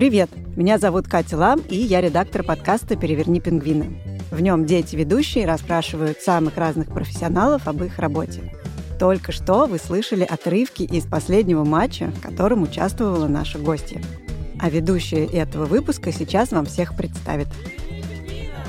Привет! Меня зовут Катя Лам, и я редактор подкаста «Переверни пингвины». В нем дети-ведущие расспрашивают самых разных профессионалов об их работе. Только что вы слышали отрывки из последнего матча, в котором участвовала наша гостья. А ведущая этого выпуска сейчас вам всех представит.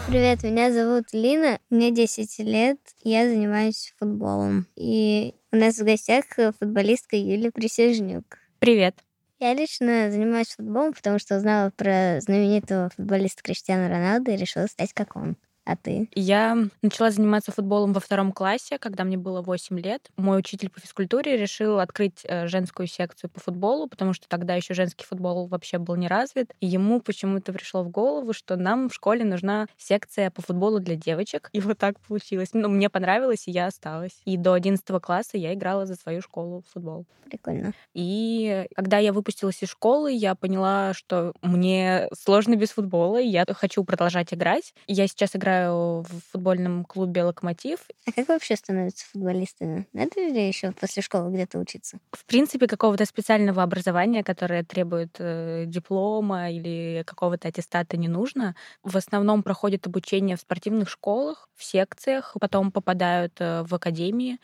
Привет, меня зовут Лина, мне 10 лет, я занимаюсь футболом. И у нас в гостях футболистка Юлия Присяжнюк. Привет. Я лично занимаюсь футболом, потому что узнала про знаменитого футболиста Криштиану Роналду и решила стать как он. А ты? Я начала заниматься футболом во втором классе, когда мне было 8 лет. Мой учитель по физкультуре решил открыть э, женскую секцию по футболу, потому что тогда еще женский футбол вообще был не развит. И ему почему-то пришло в голову, что нам в школе нужна секция по футболу для девочек. И вот так получилось. Ну, мне понравилось, и я осталась. И до 11 класса я играла за свою школу в футбол. Прикольно. И когда я выпустилась из школы, я поняла, что мне сложно без футбола, и я хочу продолжать играть. Я сейчас играю играю в футбольном клубе «Локомотив». А как вообще становятся футболистами? Надо ли еще после школы где-то учиться? В принципе, какого-то специального образования, которое требует э, диплома или какого-то аттестата, не нужно. В основном проходят обучение в спортивных школах, в секциях, потом попадают э, в академии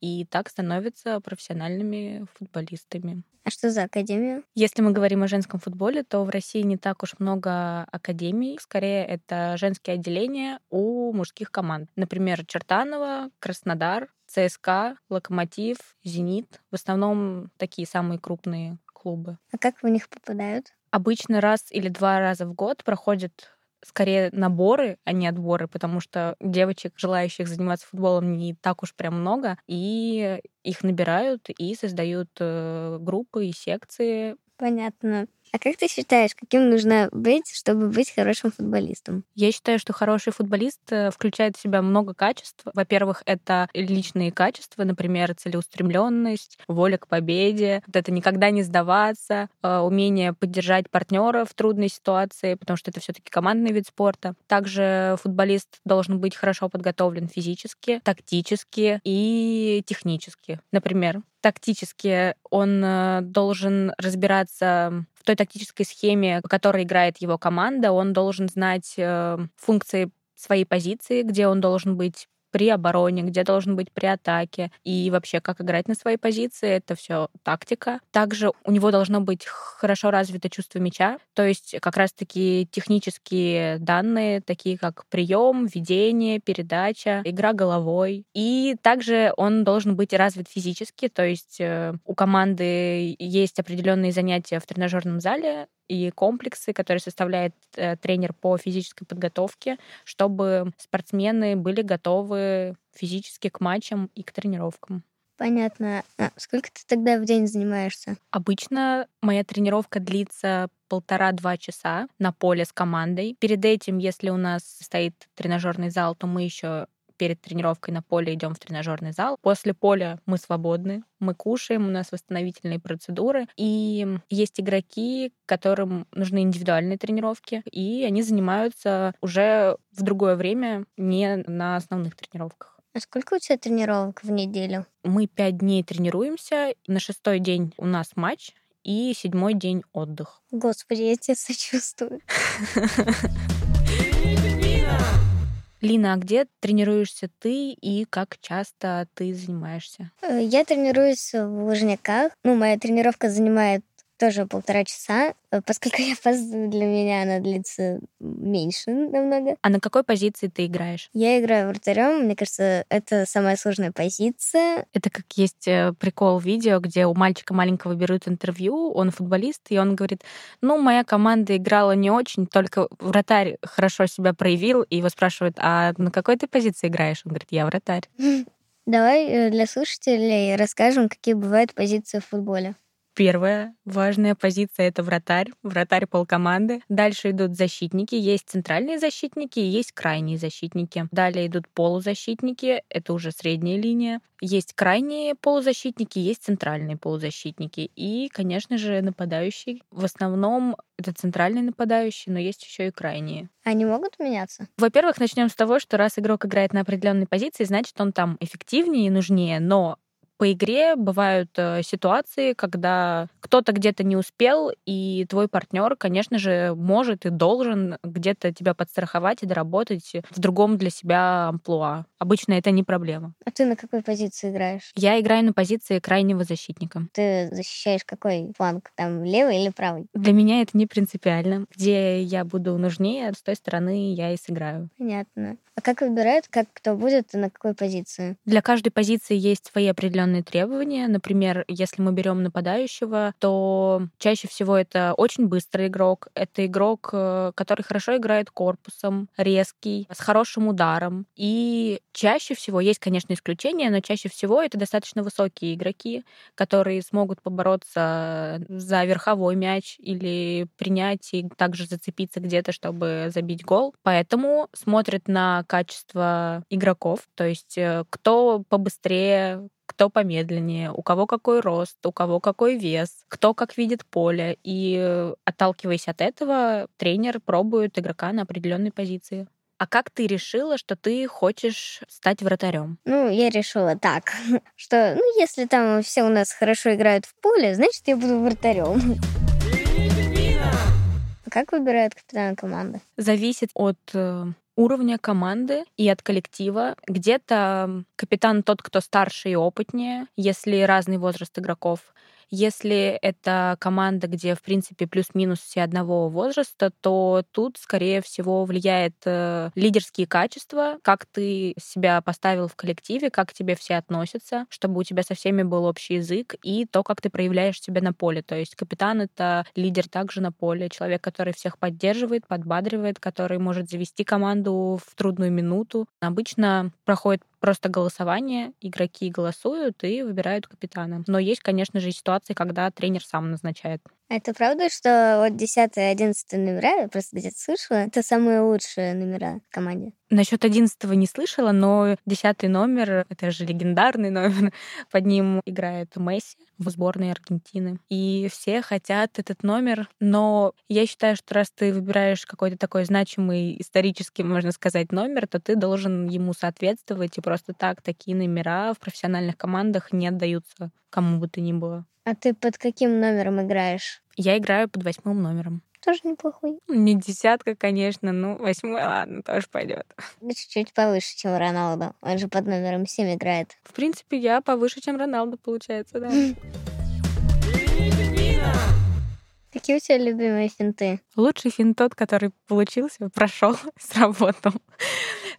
и так становятся профессиональными футболистами. А что за академия? Если мы говорим о женском футболе, то в России не так уж много академий. Скорее, это женские отделения у мужских команд. Например, Чертанова, Краснодар, ЦСКА, Локомотив, Зенит. В основном такие самые крупные клубы. А как в них попадают? Обычно раз или два раза в год проходят скорее наборы, а не отборы, потому что девочек, желающих заниматься футболом, не так уж прям много, и их набирают и создают э, группы и секции. Понятно. А как ты считаешь, каким нужно быть, чтобы быть хорошим футболистом? Я считаю, что хороший футболист э, включает в себя много качеств. Во-первых, это личные качества, например, целеустремленность, воля к победе, вот это никогда не сдаваться, э, умение поддержать партнера в трудной ситуации, потому что это все-таки командный вид спорта. Также футболист должен быть хорошо подготовлен физически, тактически и технически. Например, тактически он э, должен разбираться в той тактической схеме, по которой играет его команда. Он должен знать э, функции своей позиции, где он должен быть при обороне, где должен быть при атаке и вообще как играть на своей позиции. Это все тактика. Также у него должно быть хорошо развито чувство мяча, то есть как раз-таки технические данные, такие как прием, ведение, передача, игра головой. И также он должен быть развит физически, то есть э, у команды есть определенные занятия в тренажерном зале, и комплексы, которые составляет э, тренер по физической подготовке, чтобы спортсмены были готовы физически к матчам и к тренировкам. Понятно. А сколько ты тогда в день занимаешься? Обычно моя тренировка длится полтора-два часа на поле с командой. Перед этим, если у нас стоит тренажерный зал, то мы еще перед тренировкой на поле идем в тренажерный зал. После поля мы свободны, мы кушаем, у нас восстановительные процедуры. И есть игроки, которым нужны индивидуальные тренировки, и они занимаются уже в другое время, не на основных тренировках. А сколько у тебя тренировок в неделю? Мы пять дней тренируемся. На шестой день у нас матч, и седьмой день отдых. Господи, я тебе сочувствую. Лина, а где тренируешься ты и как часто ты занимаешься? Э, я тренируюсь в Лужниках. Ну, моя тренировка занимает тоже полтора часа. Э, поскольку я опаздываю, для меня она длится меньше намного. А на какой позиции ты играешь? Я играю вратарем. Мне кажется, это самая сложная позиция. Это как есть э, прикол видео, где у мальчика маленького берут интервью, он футболист, и он говорит, ну, моя команда играла не очень, только вратарь хорошо себя проявил, и его спрашивают, а на какой ты позиции играешь? Он говорит, я вратарь. Давай э, для слушателей расскажем, какие бывают позиции в футболе. Первая важная позиция — это вратарь, вратарь полкоманды. Дальше идут защитники. Есть центральные защитники, есть крайние защитники. Далее идут полузащитники, это уже средняя линия. Есть крайние полузащитники, есть центральные полузащитники. И, конечно же, нападающий. В основном это центральный нападающий, но есть еще и крайние. Они могут меняться? Во-первых, начнем с того, что раз игрок играет на определенной позиции, значит, он там эффективнее и нужнее, но по игре бывают э, ситуации, когда кто-то где-то не успел, и твой партнер, конечно же, может и должен где-то тебя подстраховать и доработать в другом для себя амплуа. Обычно это не проблема. А ты на какой позиции играешь? Я играю на позиции крайнего защитника. Ты защищаешь какой фланг? Там левый или правый? Для меня это не принципиально. Где я буду нужнее, с той стороны я и сыграю. Понятно. А как выбирают, как кто будет и на какой позиции? Для каждой позиции есть свои определенные требования. Например, если мы берем нападающего, то чаще всего это очень быстрый игрок. Это игрок, э, который хорошо играет корпусом, резкий, с хорошим ударом. И чаще всего, есть, конечно, исключения, но чаще всего это достаточно высокие игроки, которые смогут побороться за верховой мяч или принять и также зацепиться где-то, чтобы забить гол. Поэтому смотрят на качество игроков, то есть э, кто побыстрее, кто помедленнее, у кого какой рост, у кого какой вес, кто как видит поле. И э, отталкиваясь от этого, тренер пробует игрока на определенной позиции. А как ты решила, что ты хочешь стать вратарем? Ну, я решила так, что, ну, если там все у нас хорошо играют в поле, значит, я буду вратарем. Как выбирают капитана команды? Зависит от э, уровня команды и от коллектива. Где-то капитан тот, кто старше и опытнее, если разный возраст игроков. Если это команда, где, в принципе, плюс-минус все одного возраста, то тут, скорее всего, влияет э, лидерские качества, как ты себя поставил в коллективе, как к тебе все относятся, чтобы у тебя со всеми был общий язык, и то, как ты проявляешь себя на поле. То есть капитан — это лидер также на поле, человек, который всех поддерживает, подбадривает, который может завести команду в трудную минуту. Обычно проходит просто голосование, игроки голосуют и выбирают капитана. Но есть, конечно же, ситуации, когда тренер сам назначает. А это правда, что вот 10 и 11 номера, я просто где-то слышала, это самые лучшие номера в команде? Насчет 11 не слышала, но 10 номер, это же легендарный номер, под ним играет Месси в сборной Аргентины. И все хотят этот номер, но я считаю, что раз ты выбираешь какой-то такой значимый исторический, можно сказать, номер, то ты должен ему соответствовать, и просто так такие номера в профессиональных командах не отдаются кому бы то ни было. А ты под каким номером играешь? Я играю под восьмым номером. Тоже неплохой. Не десятка, конечно, ну восьмой, ладно, тоже пойдет. Чуть-чуть повыше, чем Роналдо. Он же под номером 7 играет. В принципе, я повыше, чем Роналдо, получается, да. Какие у тебя любимые финты? Лучший финт тот, который получился, прошел, сработал.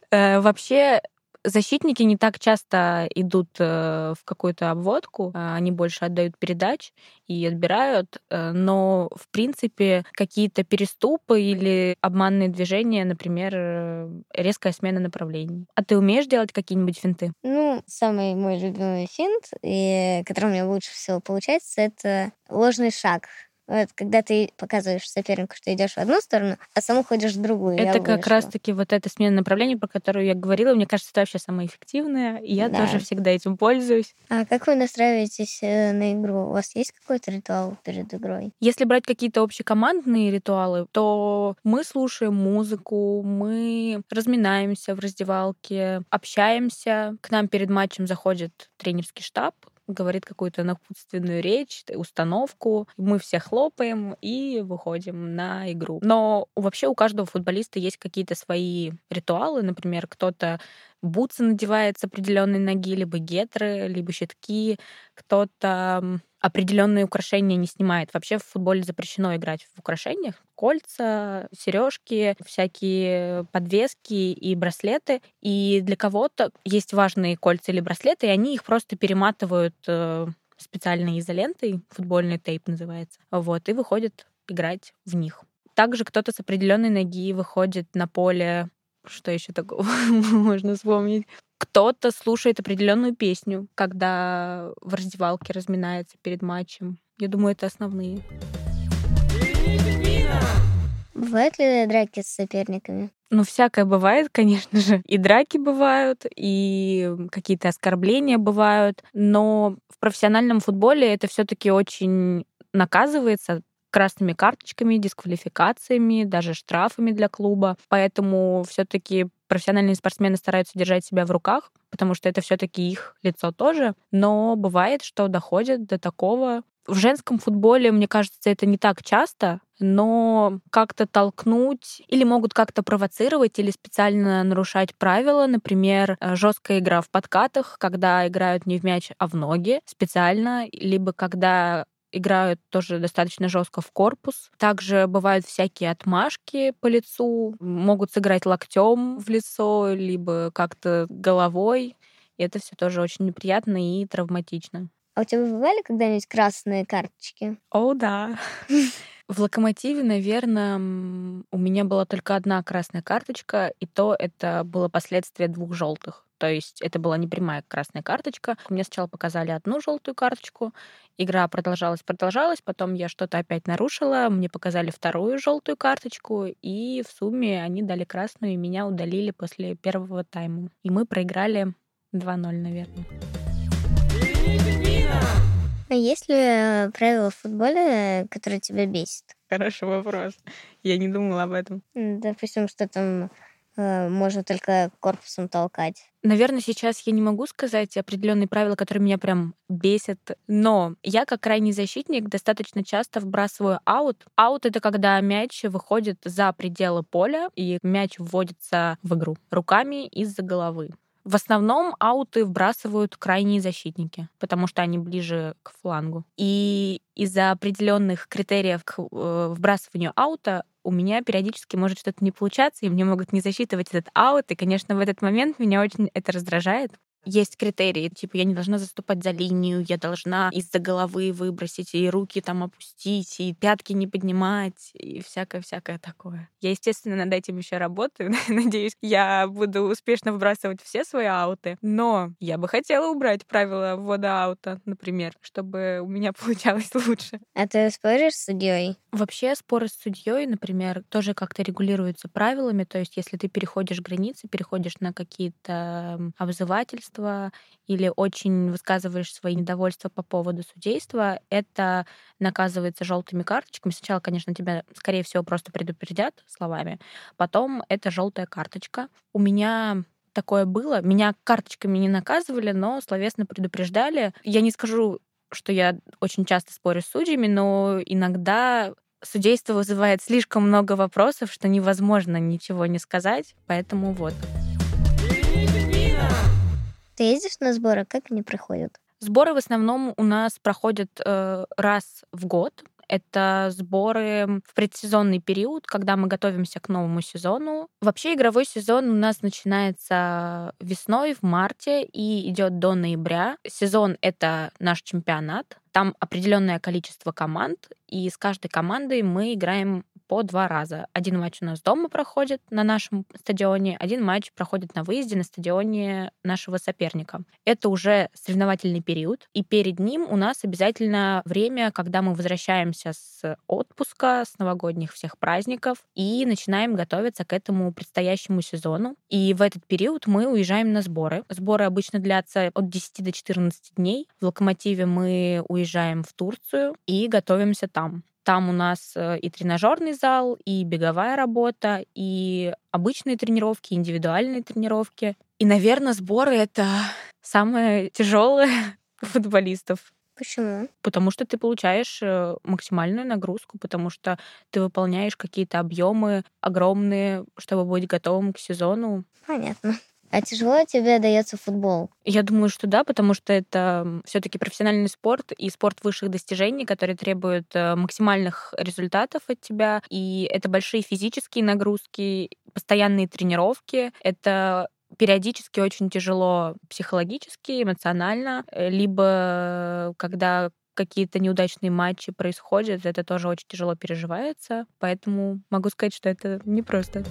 Э, вообще, защитники не так часто идут э, в какую-то обводку, а они больше отдают передач и отбирают, э, но в принципе какие-то переступы или обманные движения, например, э, резкая смена направлений. А ты умеешь делать какие-нибудь финты? Ну, самый мой любимый финт, и который у меня лучше всего получается, это ложный шаг. Вот, когда ты показываешь сопернику, что идешь в одну сторону, а сам ходишь в другую. Это как раз-таки вот эта смена направлений, про которую я говорила. Мне кажется, это вообще самое эффективное, и я да. тоже всегда этим пользуюсь. А как вы настраиваетесь э, на игру? У вас есть какой-то ритуал перед игрой? Если брать какие-то общекомандные ритуалы, то мы слушаем музыку, мы разминаемся в раздевалке, общаемся. К нам перед матчем заходит тренерский штаб, говорит какую-то напутственную речь, установку. Мы все хлопаем и выходим на игру. Но вообще у каждого футболиста есть какие-то свои ритуалы. Например, кто-то бутсы надевает с определенной ноги, либо гетры, либо щитки. Кто-то определенные украшения не снимает. Вообще в футболе запрещено играть в украшениях. Кольца, сережки, всякие подвески и браслеты. И для кого-то есть важные кольца или браслеты, и они их просто перематывают э, специальной изолентой, футбольный тейп называется, вот, и выходят играть в них. Также кто-то с определенной ноги выходит на поле что еще такого можно вспомнить? Кто-то слушает определенную песню, когда в раздевалке разминается перед матчем. Я думаю, это основные. Бывают ли драки с соперниками? Ну, всякое бывает, конечно же. И драки бывают, и какие-то оскорбления бывают. Но в профессиональном футболе это все-таки очень наказывается красными карточками, дисквалификациями, даже штрафами для клуба. Поэтому все-таки профессиональные спортсмены стараются держать себя в руках, потому что это все-таки их лицо тоже. Но бывает, что доходит до такого. В женском футболе, мне кажется, это не так часто, но как-то толкнуть или могут как-то провоцировать или специально нарушать правила. Например, э, жесткая игра в подкатах, когда играют не в мяч, а в ноги специально, либо когда играют тоже достаточно жестко в корпус. Также бывают всякие отмашки по лицу, могут сыграть локтем в лицо, либо как-то головой. И это все тоже очень неприятно и травматично. А у тебя бывали когда-нибудь красные карточки? О, да. В локомотиве, наверное, у меня была только одна красная карточка, и то это было последствие двух желтых. То есть это была не прямая красная карточка. Мне сначала показали одну желтую карточку. Игра продолжалась, продолжалась. Потом я что-то опять нарушила. Мне показали вторую желтую карточку. И в сумме они дали красную, и меня удалили после первого тайма. И мы проиграли 2-0, наверное. А есть ли э, правила в футболе, которые тебя бесит? Хороший вопрос. Я не думала об этом. Допустим, что там Э, можно только корпусом толкать. Наверное, сейчас я не могу сказать определенные правила, которые меня прям бесят, но я как крайний защитник достаточно часто вбрасываю аут. Аут — это когда мяч выходит за пределы поля, и мяч вводится в игру руками из-за головы. В основном ауты вбрасывают крайние защитники, потому что они ближе к флангу. И из-за определенных критериев к э, вбрасыванию аута у меня периодически может что-то не получаться, и мне могут не засчитывать этот аут. И, конечно, в этот момент меня очень это раздражает есть критерии, типа я не должна заступать за линию, я должна из-за головы выбросить и руки там опустить, и пятки не поднимать, и всякое-всякое такое. Я, естественно, над этим еще работаю. Надеюсь, я буду успешно выбрасывать все свои ауты. Но я бы хотела убрать правила ввода аута, например, чтобы у меня получалось лучше. А ты споришь с судьей? Вообще споры с судьей, например, тоже как-то регулируются правилами. То есть, если ты переходишь границы, переходишь на какие-то обзывательства, судейства или очень высказываешь свои недовольства по поводу судейства, это наказывается желтыми карточками. Сначала, конечно, тебя, скорее всего, просто предупредят словами, потом это желтая карточка. У меня такое было. Меня карточками не наказывали, но словесно предупреждали. Я не скажу, что я очень часто спорю с судьями, но иногда судейство вызывает слишком много вопросов, что невозможно ничего не сказать, поэтому вот. Ты ездишь на сборы? Как они проходят? Сборы в основном у нас проходят э, раз в год. Это сборы в предсезонный период, когда мы готовимся к новому сезону. Вообще игровой сезон у нас начинается весной, в марте и идет до ноября. Сезон — это наш чемпионат. Там определенное количество команд, и с каждой командой мы играем по два раза. Один матч у нас дома проходит на нашем стадионе, один матч проходит на выезде на стадионе нашего соперника. Это уже соревновательный период, и перед ним у нас обязательно время, когда мы возвращаемся с отпуска, с новогодних всех праздников и начинаем готовиться к этому предстоящему сезону. И в этот период мы уезжаем на сборы. Сборы обычно длятся от 10 до 14 дней. В «Локомотиве» мы уезжаем в Турцию и готовимся там. Там у нас э, и тренажерный зал, и беговая работа, и обычные тренировки, индивидуальные тренировки. И, наверное, сборы — это самое тяжелое у футболистов. Почему? Потому что ты получаешь э, максимальную нагрузку, потому что ты выполняешь какие-то объемы огромные, чтобы быть готовым к сезону. Понятно. А тяжело тебе дается футбол? Я думаю, что да, потому что это все-таки профессиональный спорт и спорт высших достижений, который требует э, максимальных результатов от тебя. И это большие физические нагрузки, постоянные тренировки. Это периодически очень тяжело психологически, эмоционально, э, либо когда какие-то неудачные матчи происходят, это тоже очень тяжело переживается. Поэтому могу сказать, что это непросто.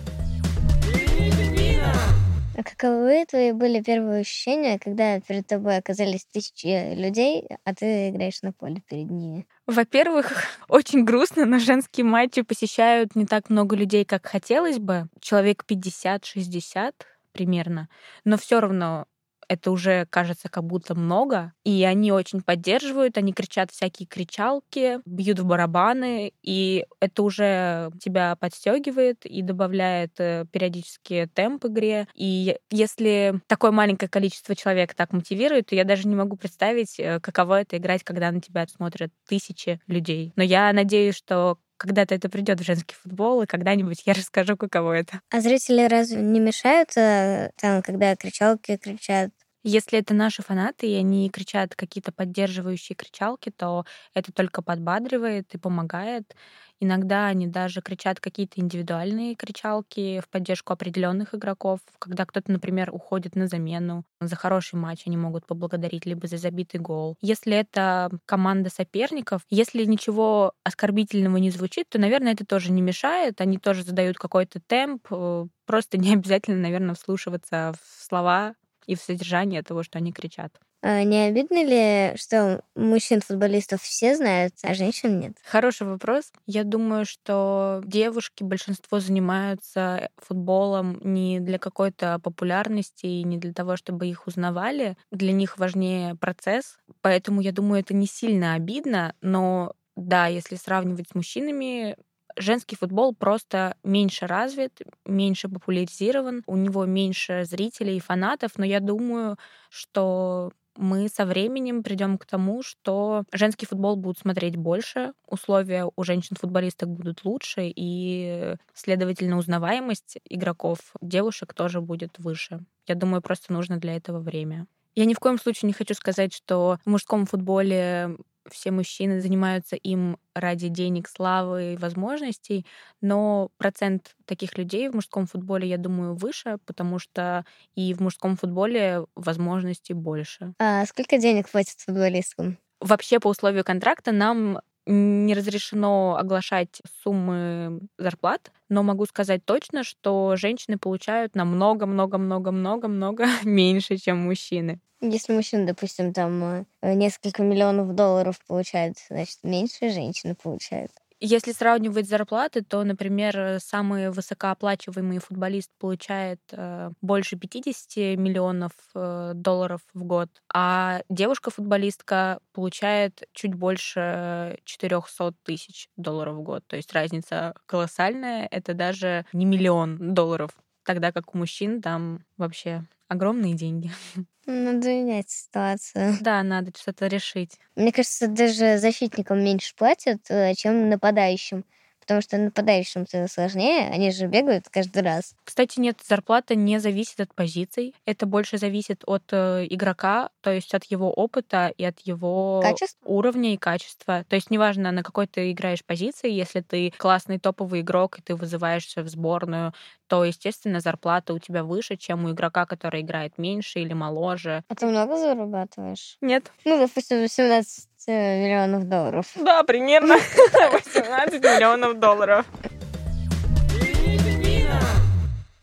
А каковы твои были первые ощущения, когда перед тобой оказались тысячи людей, а ты играешь на поле перед ними? Во-первых, очень грустно, но женские матчи посещают не так много людей, как хотелось бы. Человек 50-60 примерно. Но все равно это уже кажется как будто много, и они очень поддерживают, они кричат всякие кричалки, бьют в барабаны, и это уже тебя подстегивает и добавляет э, периодически темп игре. И если такое маленькое количество человек так мотивирует, то я даже не могу представить, э, каково это играть, когда на тебя смотрят тысячи людей. Но я надеюсь, что когда-то это придет в женский футбол, и когда-нибудь я расскажу, каково это. А зрители разве не мешают, э, там, когда кричалки кричат? Если это наши фанаты, и они кричат какие-то поддерживающие кричалки, то это только подбадривает и помогает. Иногда они даже кричат какие-то индивидуальные кричалки в поддержку определенных игроков. Когда кто-то, например, уходит на замену за хороший матч, они могут поблагодарить либо за забитый гол. Если это команда соперников, если ничего оскорбительного не звучит, то, наверное, это тоже не мешает. Они тоже задают какой-то темп. Э, просто не обязательно, наверное, вслушиваться в слова и в содержание того, что они кричат. А не обидно ли, что мужчин-футболистов все знают, а женщин нет? Хороший вопрос. Я думаю, что девушки, большинство занимаются футболом не для какой-то популярности и не для того, чтобы их узнавали. Для них важнее процесс. Поэтому я думаю, это не сильно обидно, но да, если сравнивать с мужчинами, женский футбол просто меньше развит, меньше популяризирован, у него меньше зрителей и фанатов, но я думаю, что мы со временем придем к тому, что женский футбол будут смотреть больше, условия у женщин-футболисток будут лучше, и, следовательно, узнаваемость игроков девушек тоже будет выше. Я думаю, просто нужно для этого время. Я ни в коем случае не хочу сказать, что в мужском футболе все мужчины занимаются им ради денег, славы и возможностей, но процент таких людей в мужском футболе, я думаю, выше, потому что и в мужском футболе возможностей больше. А сколько денег платят футболисткам? Вообще по условию контракта нам не разрешено оглашать суммы зарплат, но могу сказать точно, что женщины получают намного-много-много-много-много меньше, чем мужчины. Если мужчина, допустим, там э, несколько миллионов долларов получает, значит, меньше женщина получает. Если сравнивать зарплаты, то, например, самый высокооплачиваемый футболист получает э, больше 50 миллионов э, долларов в год, а девушка-футболистка получает чуть больше 400 тысяч долларов в год. То есть разница колоссальная, это даже не миллион долларов, тогда как у мужчин там вообще огромные деньги. Надо менять ситуацию. Да, надо что-то решить. Мне кажется, даже защитникам меньше платят, э, чем нападающим потому что нападающим-то сложнее, они же бегают каждый раз. Кстати, нет, зарплата не зависит от позиций, это больше зависит от э, игрока, то есть от его опыта и от его Качество? уровня и качества. То есть неважно, на какой ты играешь позиции, если ты классный топовый игрок и ты вызываешься в сборную, то, естественно, зарплата у тебя выше, чем у игрока, который играет меньше или моложе. А ты много зарабатываешь? Нет. Ну, допустим, 18 миллионов долларов. Да, примерно 18 миллионов долларов.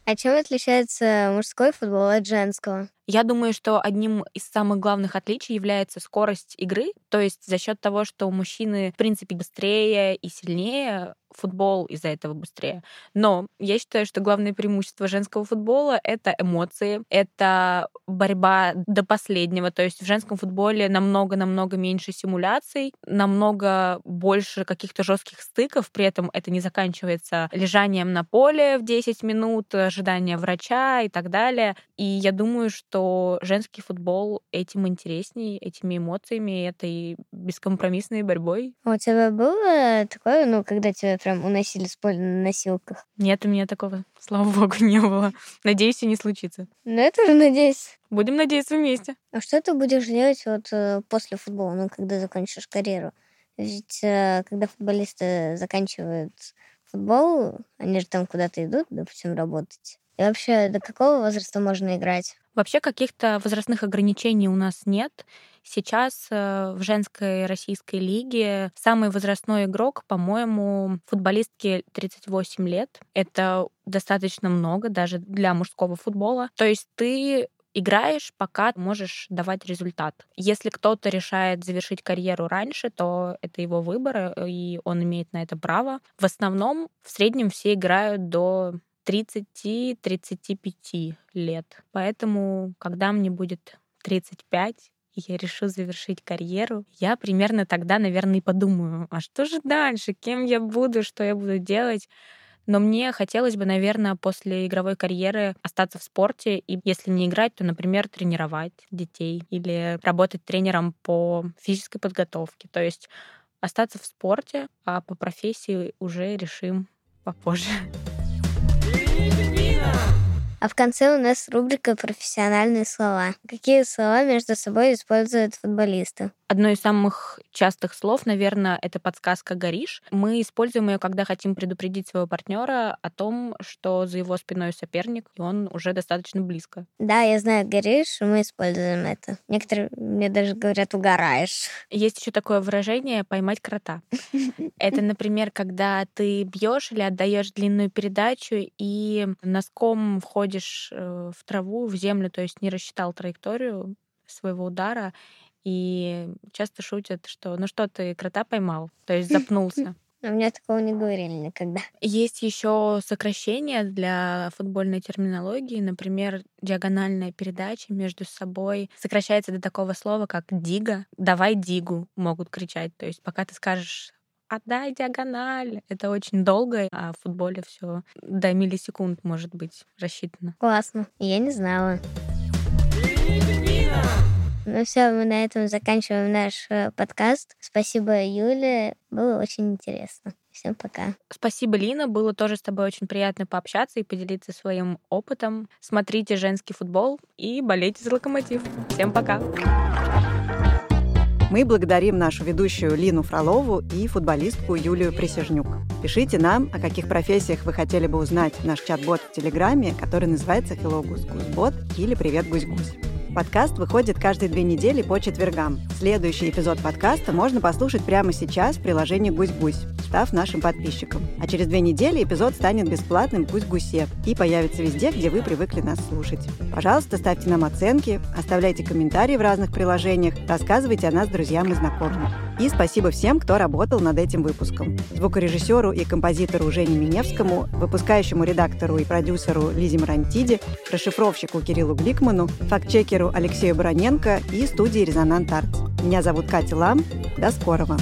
А чем отличается мужской футбол от женского? Я думаю, что одним из самых главных отличий является скорость игры. То есть за счет того, что мужчины, в принципе, быстрее и сильнее, футбол из-за этого быстрее. Но я считаю, что главное преимущество женского футбола — это эмоции, это борьба до последнего. То есть в женском футболе намного-намного меньше симуляций, намного больше каких-то жестких стыков, при этом это не заканчивается лежанием на поле в 10 минут, ожидание врача и так далее. И я думаю, что что женский футбол этим интереснее, этими эмоциями, этой бескомпромиссной борьбой. А у тебя было такое, ну, когда тебя прям уносили с поля на носилках? Нет, у меня такого, слава богу, не было. Надеюсь, и не случится. Ну, я тоже надеюсь. Будем надеяться вместе. А что ты будешь делать вот э, после футбола, ну, когда закончишь карьеру? Ведь э, когда футболисты заканчивают футбол, они же там куда-то идут, допустим, работать. И вообще, до какого возраста можно играть? Вообще каких-то возрастных ограничений у нас нет. Сейчас э, в женской российской лиге самый возрастной игрок, по-моему, футболистке 38 лет. Это достаточно много даже для мужского футбола. То есть ты играешь, пока можешь давать результат. Если кто-то решает завершить карьеру раньше, то это его выбор, э, и он имеет на это право. В основном, в среднем все играют до 30-35 лет. Поэтому, когда мне будет 35, и я решу завершить карьеру, я примерно тогда, наверное, и подумаю, а что же дальше, кем я буду, что я буду делать. Но мне хотелось бы, наверное, после игровой карьеры остаться в спорте. И если не играть, то, например, тренировать детей или работать тренером по физической подготовке. То есть остаться в спорте, а по профессии уже решим попозже. А в конце у нас рубрика «Профессиональные слова». Какие слова между собой используют футболисты? Одно из самых частых слов, наверное, это подсказка «горишь». Мы используем ее, когда хотим предупредить своего партнера о том, что за его спиной соперник, и он уже достаточно близко. Да, я знаю «горишь», мы используем это. Некоторые мне даже говорят «угораешь». Есть еще такое выражение «поймать крота». Это, например, когда ты бьешь или отдаешь длинную передачу и носком входишь э, в траву, в землю, то есть не рассчитал траекторию своего удара, и часто шутят, что ну что ты крота поймал, то есть запнулся. У меня такого не говорили никогда. Есть еще сокращения для футбольной терминологии. Например, диагональная передача между собой сокращается до такого слова, как дига. Давай дигу могут кричать. То есть пока ты скажешь отдай диагональ. Это очень долго, а в футболе все до миллисекунд может быть рассчитано. Классно. Я не знала. Ну все, мы на этом заканчиваем наш э, подкаст. Спасибо, Юля. Было очень интересно. Всем пока. Спасибо, Лина. Было тоже с тобой очень приятно пообщаться и поделиться своим опытом. Смотрите женский футбол и болейте за локомотив. Всем пока. Мы благодарим нашу ведущую Лину Фролову и футболистку Юлию Присяжнюк. Пишите нам, о каких профессиях вы хотели бы узнать наш чат-бот в Телеграме, который называется Hello Гусь Гусь или Привет Гусь Гусь. Подкаст выходит каждые две недели по четвергам. Следующий эпизод подкаста можно послушать прямо сейчас в приложении «Гусь-Гусь», став нашим подписчиком. А через две недели эпизод станет бесплатным «Гусь-Гусе» и появится везде, где вы привыкли нас слушать. Пожалуйста, ставьте нам оценки, оставляйте комментарии в разных приложениях, рассказывайте о нас друзьям и знакомым. И спасибо всем, кто работал над этим выпуском. Звукорежиссеру и композитору Жене Миневскому, выпускающему редактору и продюсеру Лизе Марантиди, расшифровщику Кириллу Гликману, фактчекеру Алексею Бароненко и студии «Резонант Арт». Меня зовут Катя Лам. До скорого!